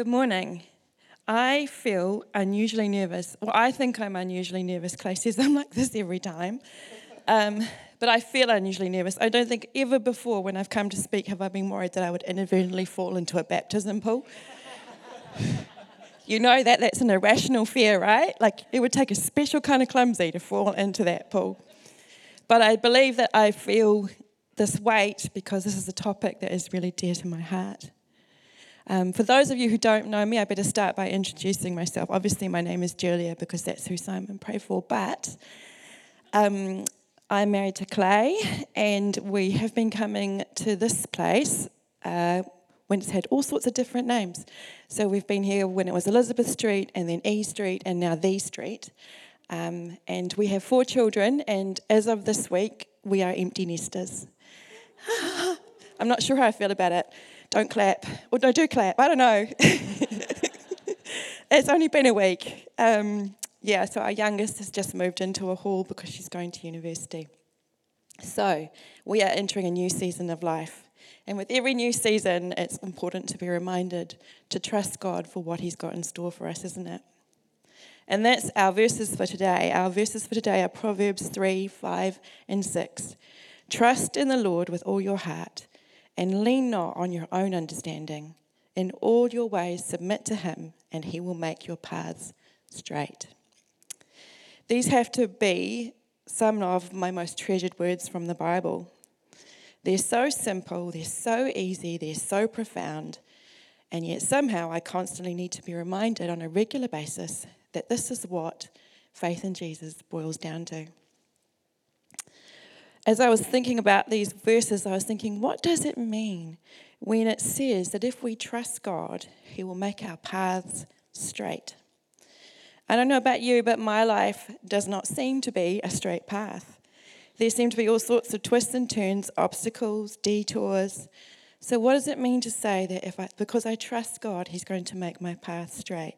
Good morning. I feel unusually nervous. Well, I think I'm unusually nervous. Clay says I'm like this every time. Um, but I feel unusually nervous. I don't think ever before when I've come to speak have I been worried that I would inadvertently fall into a baptism pool. you know that that's an irrational fear, right? Like it would take a special kind of clumsy to fall into that pool. But I believe that I feel this weight because this is a topic that is really dear to my heart. Um, for those of you who don't know me, I better start by introducing myself. Obviously, my name is Julia because that's who Simon prayed for, but um, I'm married to Clay, and we have been coming to this place uh, when it's had all sorts of different names. So we've been here when it was Elizabeth Street, and then E Street, and now The Street. Um, and we have four children, and as of this week, we are empty nesters. I'm not sure how I feel about it. Don't clap. Or no, do clap. I don't know. it's only been a week. Um, yeah, so our youngest has just moved into a hall because she's going to university. So we are entering a new season of life. And with every new season, it's important to be reminded to trust God for what He's got in store for us, isn't it? And that's our verses for today. Our verses for today are Proverbs 3, 5, and 6. Trust in the Lord with all your heart, and lean not on your own understanding. In all your ways, submit to Him, and He will make your paths straight. These have to be some of my most treasured words from the Bible. They're so simple, they're so easy, they're so profound, and yet somehow I constantly need to be reminded on a regular basis that this is what faith in Jesus boils down to. As I was thinking about these verses, I was thinking, what does it mean when it says that if we trust God, He will make our paths straight? I don't know about you, but my life does not seem to be a straight path. There seem to be all sorts of twists and turns, obstacles, detours. So, what does it mean to say that if I, because I trust God, He's going to make my path straight?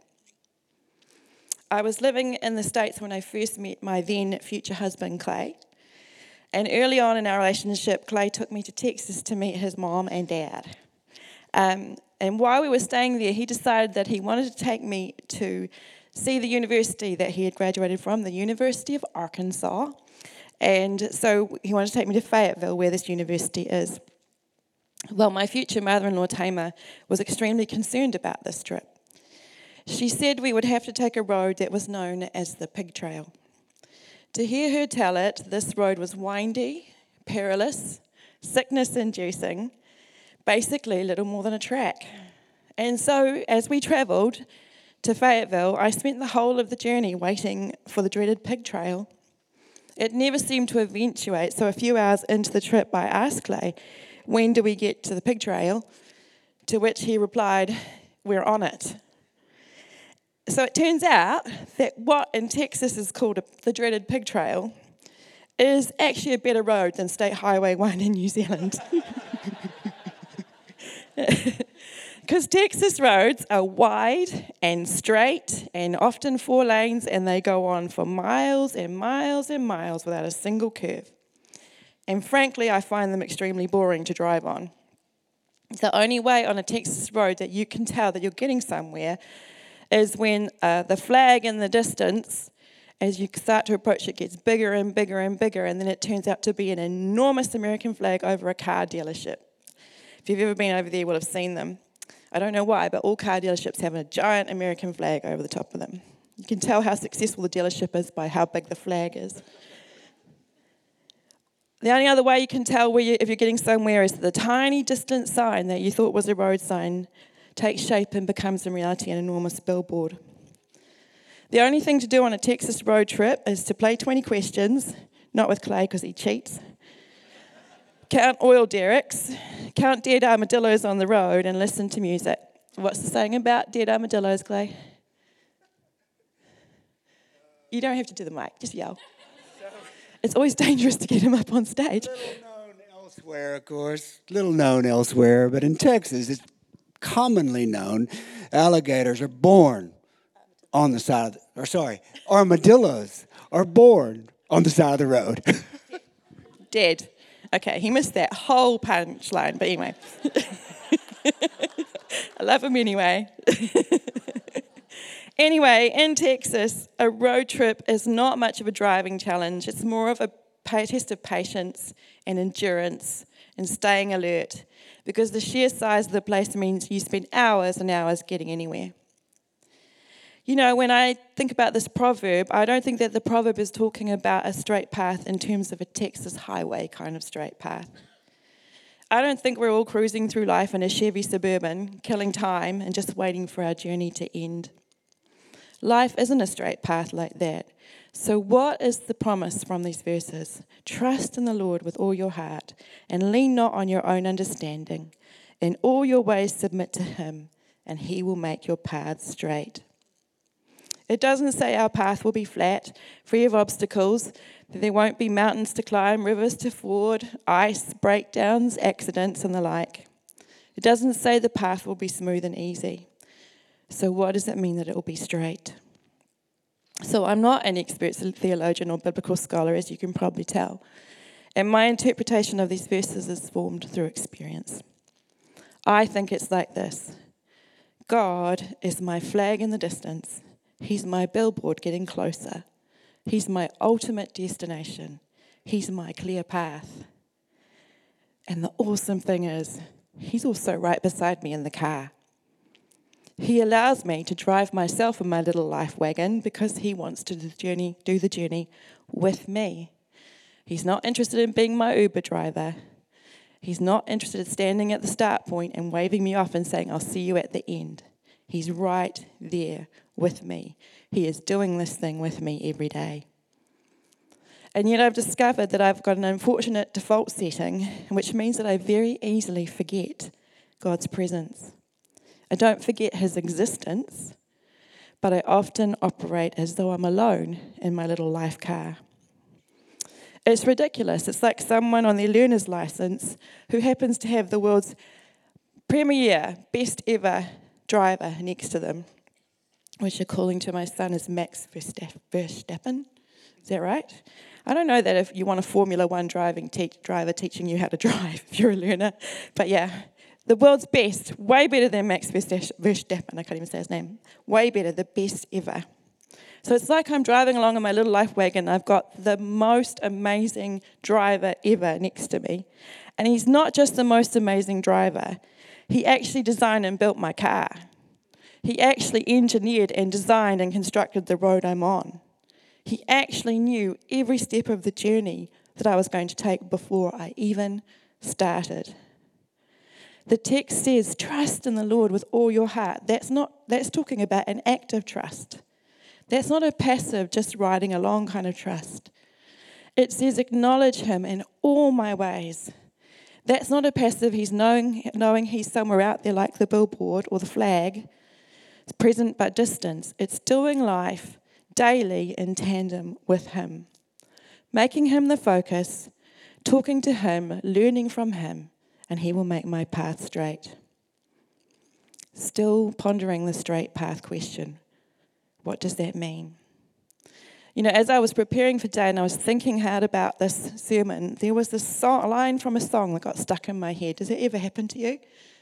I was living in the States when I first met my then future husband, Clay. And early on in our relationship, Clay took me to Texas to meet his mom and dad. Um, and while we were staying there, he decided that he wanted to take me to see the university that he had graduated from, the University of Arkansas. And so he wanted to take me to Fayetteville, where this university is. Well, my future mother in law, Tamer, was extremely concerned about this trip. She said we would have to take a road that was known as the Pig Trail. To hear her tell it, this road was windy, perilous, sickness inducing, basically little more than a track. And so, as we travelled, to Fayetteville, I spent the whole of the journey waiting for the dreaded pig trail. It never seemed to eventuate, so a few hours into the trip, I asked Clay, When do we get to the pig trail? To which he replied, We're on it. So it turns out that what in Texas is called a, the dreaded pig trail is actually a better road than State Highway 1 in New Zealand. Because Texas roads are wide and straight and often four lanes, and they go on for miles and miles and miles without a single curve. And frankly, I find them extremely boring to drive on. The only way on a Texas road that you can tell that you're getting somewhere is when uh, the flag in the distance, as you start to approach it, gets bigger and bigger and bigger, and then it turns out to be an enormous American flag over a car dealership. If you've ever been over there, you will have seen them. I don't know why, but all car dealerships have a giant American flag over the top of them. You can tell how successful the dealership is by how big the flag is. The only other way you can tell you, if you're getting somewhere is the tiny distant sign that you thought was a road sign takes shape and becomes in reality an enormous billboard. The only thing to do on a Texas road trip is to play 20 questions, not with Clay because he cheats, count oil derricks, count dead armadillos on the road, and listen to music. What's the saying about dead armadillos, Clay? You don't have to do the mic, just yell. It's always dangerous to get him up on stage. Little known elsewhere, of course, little known elsewhere, but in Texas, it's commonly known alligators are born on the side of the, or sorry, armadillos are born on the side of the road. Dead. Okay, he missed that whole punchline, but anyway. I love him anyway. anyway, in Texas, a road trip is not much of a driving challenge. It's more of a test of patience and endurance and staying alert because the sheer size of the place means you spend hours and hours getting anywhere. You know, when I think about this proverb, I don't think that the proverb is talking about a straight path in terms of a Texas highway kind of straight path. I don't think we're all cruising through life in a Chevy Suburban, killing time and just waiting for our journey to end. Life isn't a straight path like that. So, what is the promise from these verses? Trust in the Lord with all your heart and lean not on your own understanding. In all your ways, submit to Him, and He will make your paths straight. It doesn't say our path will be flat, free of obstacles, that there won't be mountains to climb, rivers to ford, ice, breakdowns, accidents, and the like. It doesn't say the path will be smooth and easy. So, what does it mean that it will be straight? So, I'm not an expert theologian or biblical scholar, as you can probably tell. And my interpretation of these verses is formed through experience. I think it's like this God is my flag in the distance, He's my billboard getting closer. He's my ultimate destination. He's my clear path. And the awesome thing is, He's also right beside me in the car. He allows me to drive myself in my little life wagon because He wants to do the journey, do the journey with me. He's not interested in being my Uber driver. He's not interested in standing at the start point and waving me off and saying, I'll see you at the end. He's right there with me. He is doing this thing with me every day. And yet, I've discovered that I've got an unfortunate default setting, which means that I very easily forget God's presence. I don't forget His existence, but I often operate as though I'm alone in my little life car. It's ridiculous. It's like someone on their learner's license who happens to have the world's premier, best ever driver next to them which according to my son is Max Verstappen. Is that right? I don't know that if you want a Formula One driving te- driver teaching you how to drive if you're a learner, but yeah, the world's best, way better than Max Verstappen. I can't even say his name. Way better, the best ever. So it's like I'm driving along in my little life wagon. I've got the most amazing driver ever next to me. And he's not just the most amazing driver, he actually designed and built my car. He actually engineered and designed and constructed the road I'm on. He actually knew every step of the journey that I was going to take before I even started. The text says, trust in the Lord with all your heart. That's not that's talking about an active trust. That's not a passive, just riding along kind of trust. It says, acknowledge him in all my ways. That's not a passive, he's knowing, knowing he's somewhere out there like the billboard or the flag. It's present but distant. It's doing life daily in tandem with Him, making Him the focus, talking to Him, learning from Him, and He will make my path straight. Still pondering the straight path question. What does that mean? You know, as I was preparing for day and I was thinking hard about this sermon, there was this song, line from a song that got stuck in my head. Does it ever happen to you?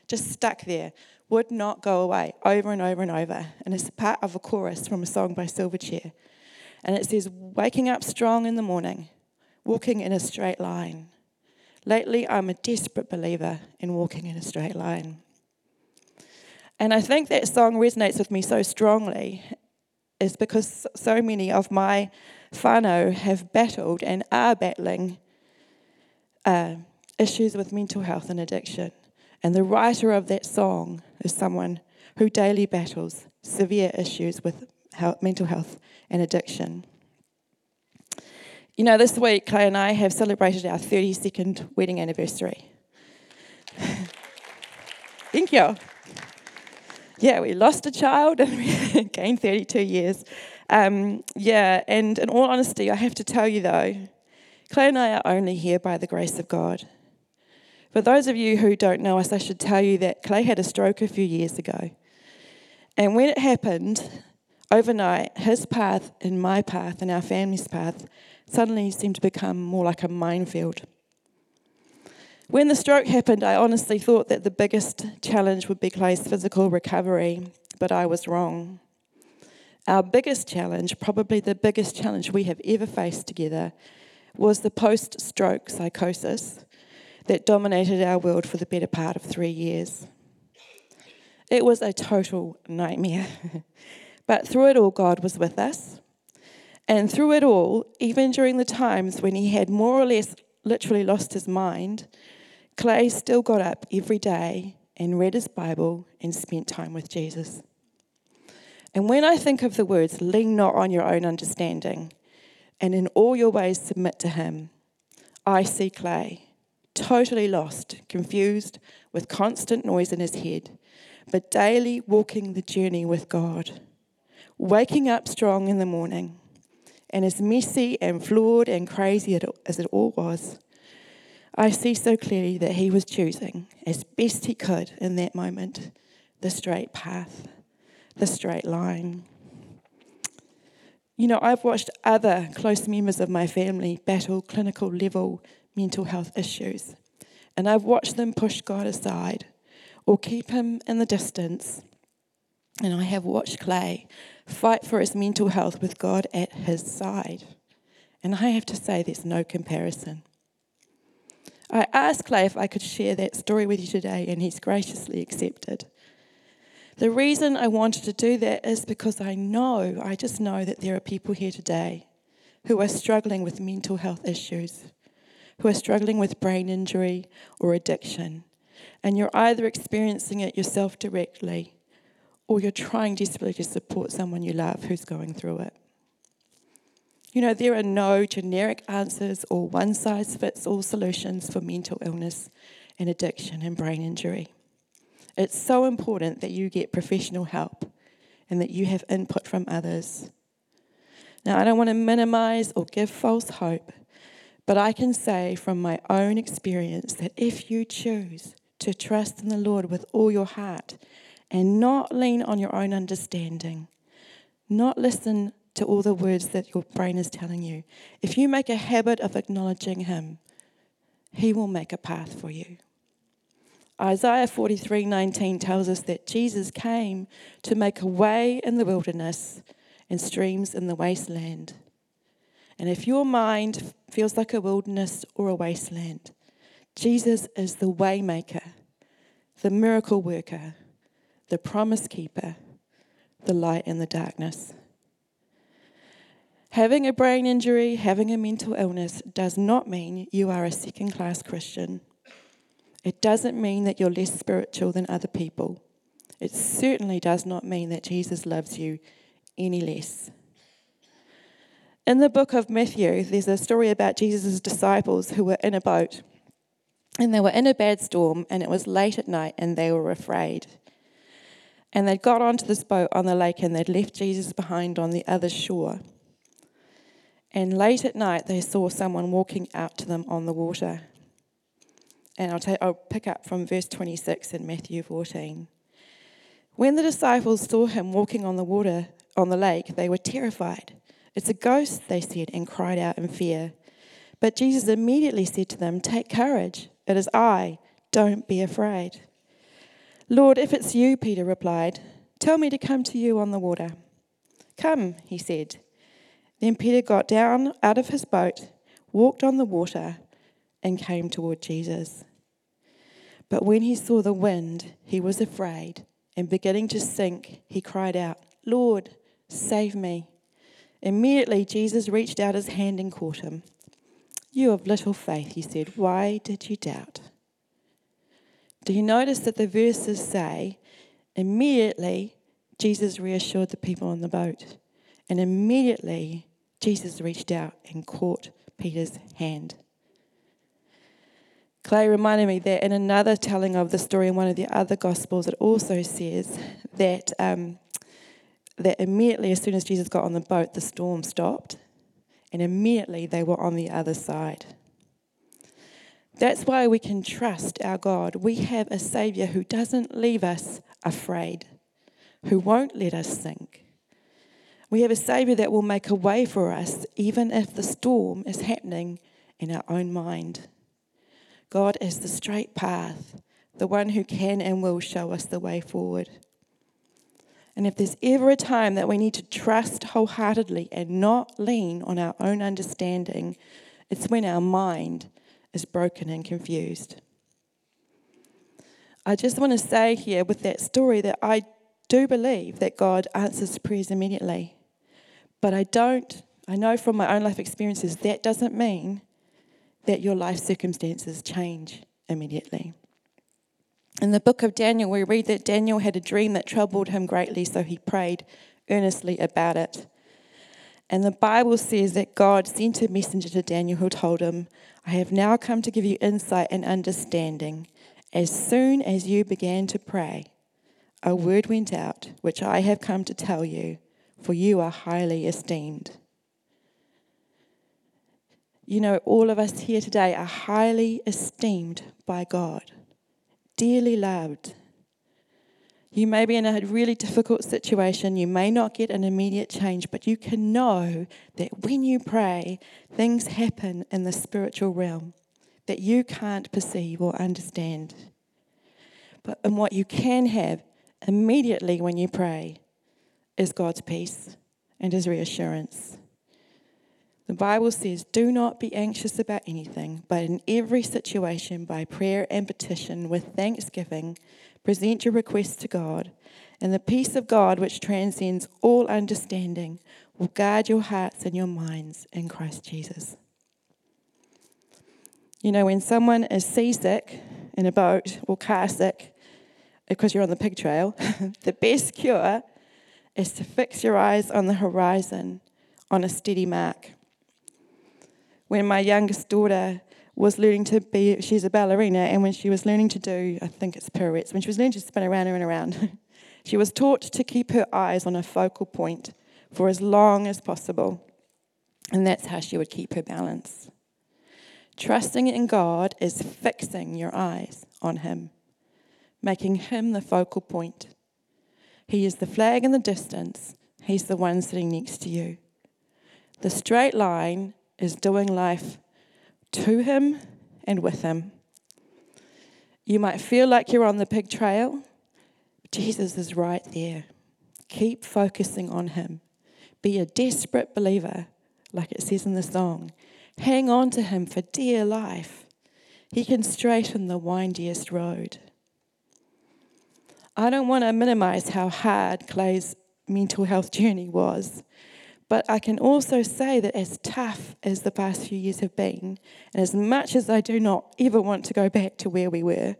Just stuck there would not go away over and over and over. And it's part of a chorus from a song by Silverchair. And it says, Waking up strong in the morning, walking in a straight line. Lately, I'm a desperate believer in walking in a straight line. And I think that song resonates with me so strongly is because so many of my whānau have battled and are battling uh, issues with mental health and addiction. And the writer of that song is someone who daily battles severe issues with health, mental health and addiction. You know, this week, Clay and I have celebrated our 32nd wedding anniversary. Thank you. Yeah, we lost a child and we gained 32 years. Um, yeah, and in all honesty, I have to tell you though, Clay and I are only here by the grace of God. For those of you who don't know us, I should tell you that Clay had a stroke a few years ago. And when it happened, overnight, his path and my path and our family's path suddenly seemed to become more like a minefield. When the stroke happened, I honestly thought that the biggest challenge would be Clay's physical recovery, but I was wrong. Our biggest challenge, probably the biggest challenge we have ever faced together, was the post stroke psychosis that dominated our world for the better part of three years. It was a total nightmare. but through it all, God was with us. And through it all, even during the times when he had more or less literally lost his mind, Clay still got up every day and read his Bible and spent time with Jesus. And when I think of the words, lean not on your own understanding, and in all your ways submit to him, I see Clay, totally lost, confused, with constant noise in his head, but daily walking the journey with God, waking up strong in the morning. And as messy and flawed and crazy as it all was, I see so clearly that he was choosing, as best he could in that moment, the straight path, the straight line. You know, I've watched other close members of my family battle clinical level mental health issues, and I've watched them push God aside or keep him in the distance. And I have watched Clay fight for his mental health with God at his side. And I have to say, there's no comparison. I asked Clay if I could share that story with you today, and he's graciously accepted. The reason I wanted to do that is because I know, I just know that there are people here today who are struggling with mental health issues, who are struggling with brain injury or addiction. And you're either experiencing it yourself directly or you're trying desperately to support someone you love who's going through it. You know, there are no generic answers or one size fits all solutions for mental illness and addiction and brain injury. It's so important that you get professional help and that you have input from others. Now, I don't want to minimize or give false hope, but I can say from my own experience that if you choose to trust in the Lord with all your heart and not lean on your own understanding, not listen to all the words that your brain is telling you. If you make a habit of acknowledging Him, He will make a path for you. Isaiah 43:19 tells us that Jesus came to make a way in the wilderness and streams in the wasteland. And if your mind feels like a wilderness or a wasteland, Jesus is the waymaker, the miracle worker, the promise keeper, the light in the darkness. Having a brain injury, having a mental illness does not mean you are a second class Christian. It doesn't mean that you're less spiritual than other people. It certainly does not mean that Jesus loves you any less. In the book of Matthew, there's a story about Jesus' disciples who were in a boat. And they were in a bad storm, and it was late at night, and they were afraid. And they'd got onto this boat on the lake, and they'd left Jesus behind on the other shore. And late at night, they saw someone walking out to them on the water. And I'll, I'll pick up from verse 26 in Matthew 14. When the disciples saw him walking on the water on the lake, they were terrified. It's a ghost, they said, and cried out in fear. But Jesus immediately said to them, Take courage, it is I, don't be afraid. Lord, if it's you, Peter replied, tell me to come to you on the water. Come, he said. Then Peter got down out of his boat, walked on the water, and came toward Jesus. But when he saw the wind, he was afraid, and beginning to sink, he cried out, Lord, save me. Immediately, Jesus reached out his hand and caught him. You have little faith, he said. Why did you doubt? Do you notice that the verses say, immediately Jesus reassured the people on the boat, and immediately Jesus reached out and caught Peter's hand. Clay reminded me that in another telling of the story in one of the other Gospels, it also says that, um, that immediately, as soon as Jesus got on the boat, the storm stopped, and immediately they were on the other side. That's why we can trust our God. We have a Savior who doesn't leave us afraid, who won't let us sink we have a Savior that will make a way for us, even if the storm is happening in our own mind. God is the straight path, the one who can and will show us the way forward. And if there's ever a time that we need to trust wholeheartedly and not lean on our own understanding, it's when our mind is broken and confused. I just want to say here with that story that I do believe that God answers prayers immediately. But I don't, I know from my own life experiences, that doesn't mean that your life circumstances change immediately. In the book of Daniel, we read that Daniel had a dream that troubled him greatly, so he prayed earnestly about it. And the Bible says that God sent a messenger to Daniel who told him, I have now come to give you insight and understanding. As soon as you began to pray, a word went out, which I have come to tell you, for you are highly esteemed. You know, all of us here today are highly esteemed by God, dearly loved. You may be in a really difficult situation. You may not get an immediate change, but you can know that when you pray, things happen in the spiritual realm that you can't perceive or understand. But and what you can have immediately when you pray is God's peace and his reassurance. The Bible says, Do not be anxious about anything, but in every situation, by prayer and petition, with thanksgiving, present your requests to God. And the peace of God, which transcends all understanding, will guard your hearts and your minds in Christ Jesus. You know, when someone is seasick in a boat or car sick, because you're on the pig trail, the best cure is to fix your eyes on the horizon on a steady mark. When my youngest daughter was learning to be, she's a ballerina, and when she was learning to do, I think it's pirouettes, when she was learning to spin around and around, she was taught to keep her eyes on a focal point for as long as possible. And that's how she would keep her balance. Trusting in God is fixing your eyes on Him making him the focal point. He is the flag in the distance, he's the one sitting next to you. The straight line is doing life to him and with him. You might feel like you're on the pig trail. but Jesus is right there. Keep focusing on him. Be a desperate believer, like it says in the song. Hang on to him for dear life. He can straighten the windiest road. I don't want to minimize how hard Clay's mental health journey was, but I can also say that as tough as the past few years have been, and as much as I do not ever want to go back to where we were,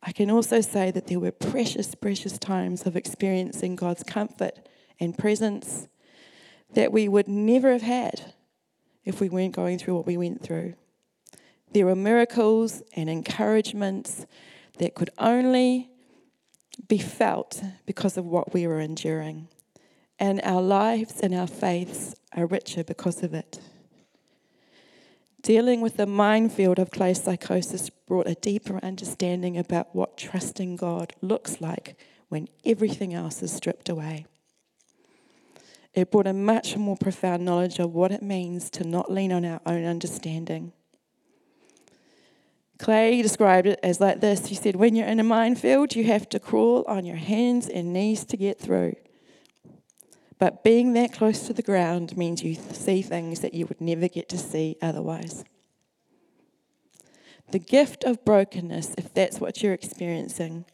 I can also say that there were precious, precious times of experiencing God's comfort and presence that we would never have had if we weren't going through what we went through. There were miracles and encouragements that could only be felt because of what we were enduring. And our lives and our faiths are richer because of it. Dealing with the minefield of Clay psychosis brought a deeper understanding about what trusting God looks like when everything else is stripped away. It brought a much more profound knowledge of what it means to not lean on our own understanding Clay described it as like this. He said, When you're in a minefield, you have to crawl on your hands and knees to get through. But being that close to the ground means you see things that you would never get to see otherwise. The gift of brokenness, if that's what you're experiencing,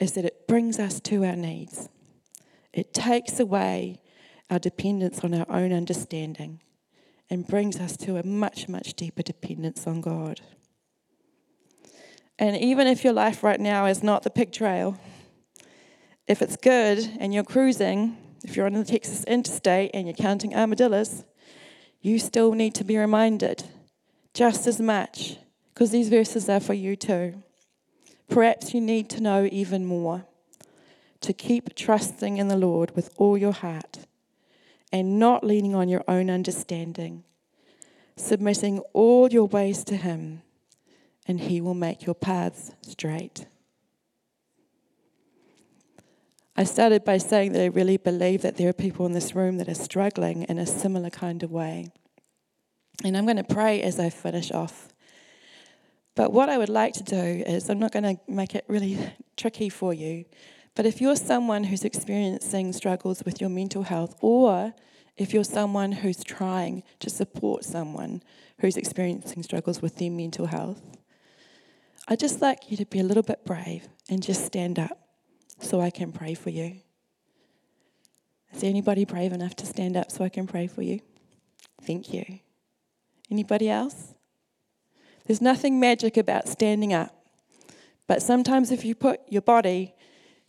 is that it brings us to our needs. It takes away our dependence on our own understanding and brings us to a much, much deeper dependence on God. And even if your life right now is not the pig trail, if it's good and you're cruising, if you're on the Texas interstate and you're counting armadillos, you still need to be reminded just as much, because these verses are for you too. Perhaps you need to know even more to keep trusting in the Lord with all your heart and not leaning on your own understanding, submitting all your ways to Him and He will make your paths straight. I started by saying that I really believe that there are people in this room that are struggling in a similar kind of way. And I'm going to pray as I finish off. But what I would like to do is, I'm not going to make it really tricky for you, but if you're someone who's experiencing struggles with your mental health, or if you're someone who's trying to support someone who's experiencing struggles with their mental health, I'd just like you to be a little bit brave and just stand up so I can pray for you. Is anybody brave enough to stand up so I can pray for you? Thank you. Anybody else? There's nothing magic about standing up. But sometimes if you put your body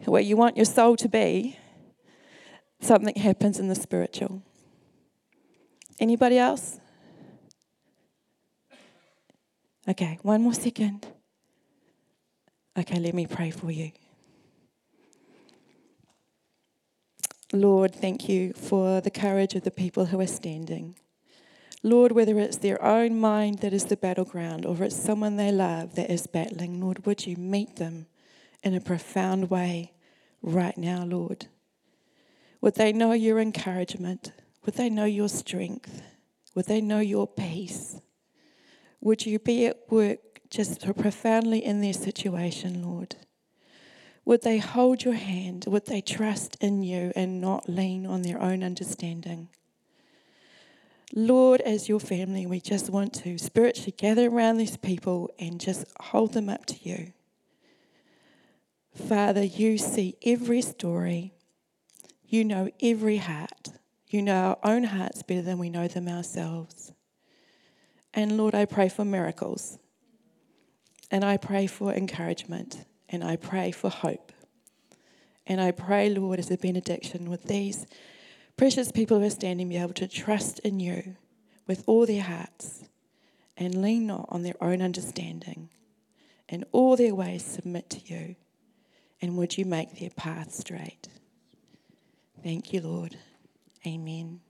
where you want your soul to be, something happens in the spiritual. Anybody else? Okay, one more second. Okay, let me pray for you. Lord, thank you for the courage of the people who are standing. Lord, whether it's their own mind that is the battleground or it's someone they love that is battling, Lord, would you meet them in a profound way right now, Lord? Would they know your encouragement? Would they know your strength? Would they know your peace? Would you be at work just profoundly in their situation, Lord? Would they hold your hand? Would they trust in you and not lean on their own understanding? Lord, as your family, we just want to spiritually gather around these people and just hold them up to you. Father, you see every story, you know every heart. You know our own hearts better than we know them ourselves. And Lord, I pray for miracles. And I pray for encouragement. And I pray for hope. And I pray, Lord, as a benediction with these precious people who are standing, be able to trust in you with all their hearts and lean not on their own understanding. In all their ways, submit to you. And would you make their path straight? Thank you, Lord. Amen.